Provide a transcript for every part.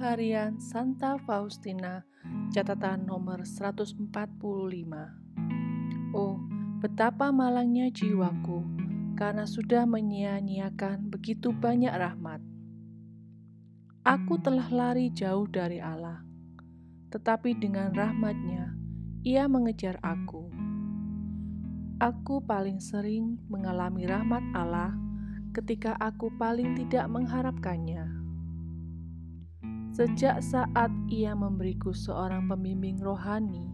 Harian Santa Faustina, catatan nomor 145. Oh, betapa malangnya jiwaku karena sudah menyia-nyiakan begitu banyak rahmat. Aku telah lari jauh dari Allah, tetapi dengan rahmatnya, ia mengejar aku. Aku paling sering mengalami rahmat Allah ketika aku paling tidak mengharapkannya. Sejak saat ia memberiku seorang pembimbing rohani,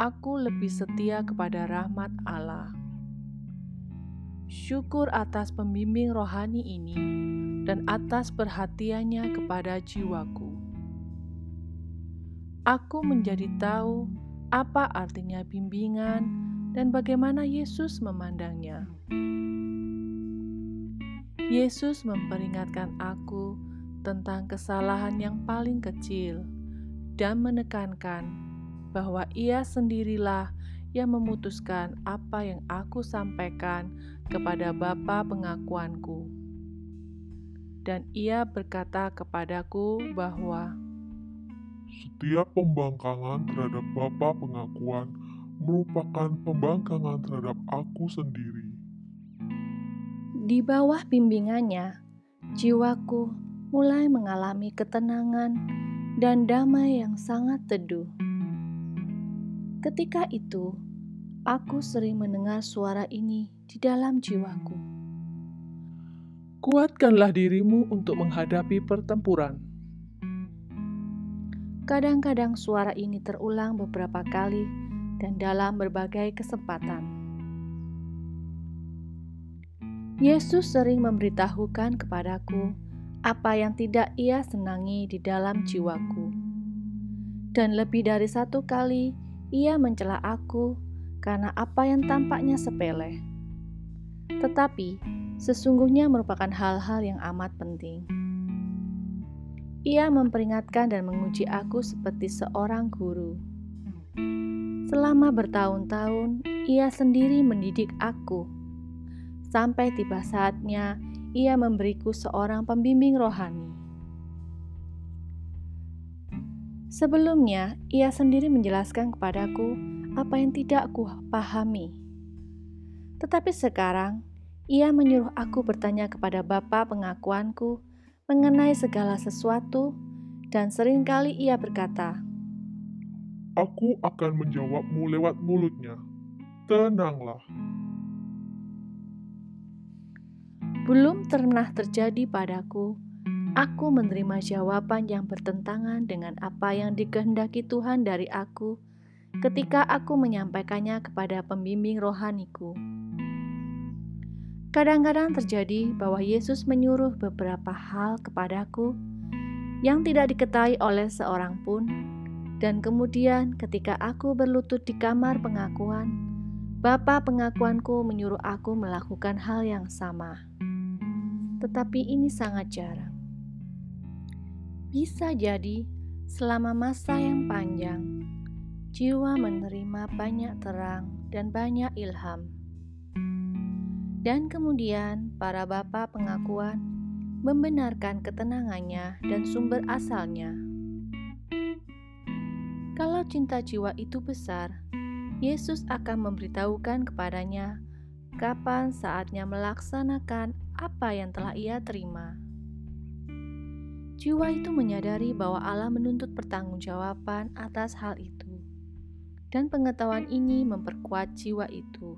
aku lebih setia kepada rahmat Allah. Syukur atas pembimbing rohani ini dan atas perhatiannya kepada jiwaku. Aku menjadi tahu apa artinya bimbingan dan bagaimana Yesus memandangnya. Yesus memperingatkan aku tentang kesalahan yang paling kecil dan menekankan bahwa Ia sendirilah yang memutuskan apa yang aku sampaikan kepada Bapa pengakuanku. Dan Ia berkata kepadaku bahwa setiap pembangkangan terhadap Bapa pengakuan merupakan pembangkangan terhadap aku sendiri. Di bawah bimbingannya, jiwaku mulai mengalami ketenangan dan damai yang sangat teduh. Ketika itu, aku sering mendengar suara ini di dalam jiwaku. Kuatkanlah dirimu untuk menghadapi pertempuran. Kadang-kadang suara ini terulang beberapa kali dan dalam berbagai kesempatan. Yesus sering memberitahukan kepadaku apa yang tidak ia senangi di dalam jiwaku. Dan lebih dari satu kali ia mencela aku karena apa yang tampaknya sepele. Tetapi sesungguhnya merupakan hal-hal yang amat penting. Ia memperingatkan dan menguji aku seperti seorang guru. Selama bertahun-tahun, ia sendiri mendidik aku. Sampai tiba saatnya ia memberiku seorang pembimbing rohani. Sebelumnya, ia sendiri menjelaskan kepadaku apa yang tidak aku pahami. Tetapi sekarang, ia menyuruh aku bertanya kepada Bapa pengakuanku mengenai segala sesuatu dan sering kali ia berkata, Aku akan menjawabmu lewat mulutnya. Tenanglah. Belum pernah terjadi padaku, aku menerima jawaban yang bertentangan dengan apa yang dikehendaki Tuhan dari aku ketika aku menyampaikannya kepada pembimbing rohaniku. Kadang-kadang terjadi bahwa Yesus menyuruh beberapa hal kepadaku yang tidak diketahui oleh seorang pun, dan kemudian ketika aku berlutut di kamar pengakuan, Bapa pengakuanku menyuruh aku melakukan hal yang sama tetapi ini sangat jarang. Bisa jadi, selama masa yang panjang, jiwa menerima banyak terang dan banyak ilham. Dan kemudian, para bapa pengakuan membenarkan ketenangannya dan sumber asalnya. Kalau cinta jiwa itu besar, Yesus akan memberitahukan kepadanya kapan saatnya melaksanakan apa yang telah ia terima. Jiwa itu menyadari bahwa Allah menuntut pertanggungjawaban atas hal itu, dan pengetahuan ini memperkuat jiwa itu.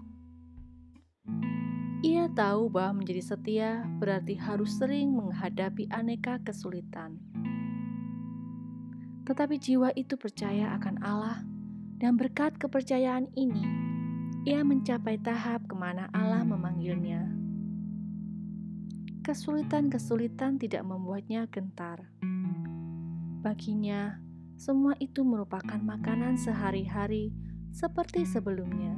Ia tahu bahwa menjadi setia berarti harus sering menghadapi aneka kesulitan. Tetapi jiwa itu percaya akan Allah, dan berkat kepercayaan ini, ia mencapai tahap ke mana Allah memanggilnya kesulitan-kesulitan tidak membuatnya gentar. Baginya, semua itu merupakan makanan sehari-hari seperti sebelumnya.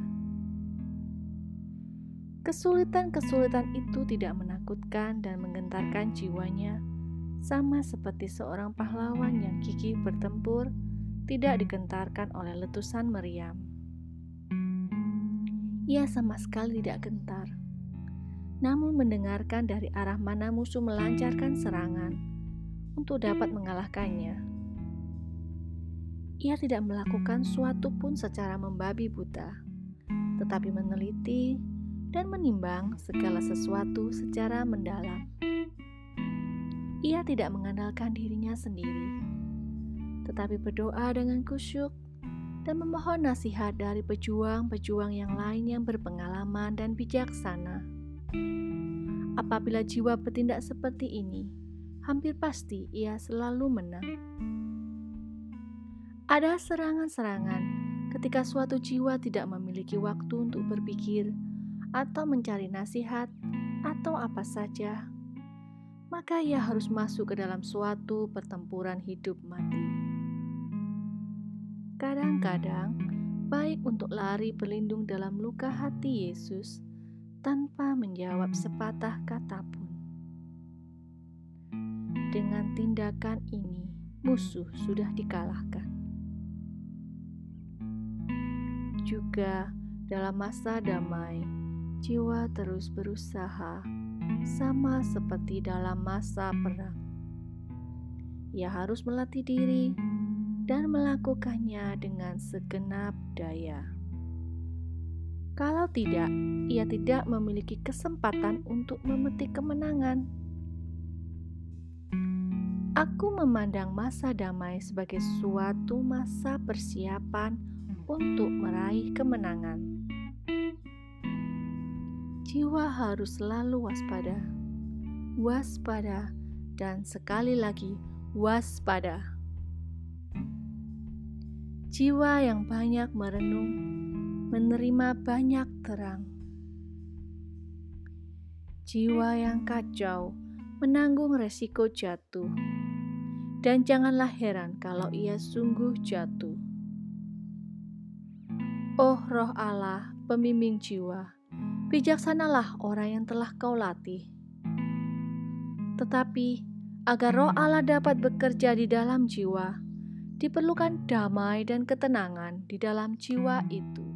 Kesulitan-kesulitan itu tidak menakutkan dan menggentarkan jiwanya, sama seperti seorang pahlawan yang gigih bertempur tidak digentarkan oleh letusan meriam. Ia sama sekali tidak gentar namun mendengarkan dari arah mana musuh melancarkan serangan, untuk dapat mengalahkannya. Ia tidak melakukan suatu pun secara membabi buta, tetapi meneliti dan menimbang segala sesuatu secara mendalam. Ia tidak mengandalkan dirinya sendiri, tetapi berdoa dengan kusyuk dan memohon nasihat dari pejuang-pejuang yang lain yang berpengalaman dan bijaksana. Apabila jiwa bertindak seperti ini, hampir pasti ia selalu menang. Ada serangan-serangan ketika suatu jiwa tidak memiliki waktu untuk berpikir atau mencari nasihat atau apa saja, maka ia harus masuk ke dalam suatu pertempuran hidup mati. Kadang-kadang, baik untuk lari berlindung dalam luka hati Yesus tanpa menjawab sepatah kata pun. Dengan tindakan ini, musuh sudah dikalahkan. Juga dalam masa damai, jiwa terus berusaha, sama seperti dalam masa perang. Ia harus melatih diri dan melakukannya dengan segenap daya. Kalau tidak, ia tidak memiliki kesempatan untuk memetik kemenangan. Aku memandang masa damai sebagai suatu masa persiapan untuk meraih kemenangan. Jiwa harus selalu waspada, waspada, dan sekali lagi waspada. Jiwa yang banyak merenung menerima banyak terang. Jiwa yang kacau menanggung resiko jatuh, dan janganlah heran kalau ia sungguh jatuh. Oh roh Allah, pemimpin jiwa, bijaksanalah orang yang telah kau latih. Tetapi, agar roh Allah dapat bekerja di dalam jiwa, diperlukan damai dan ketenangan di dalam jiwa itu.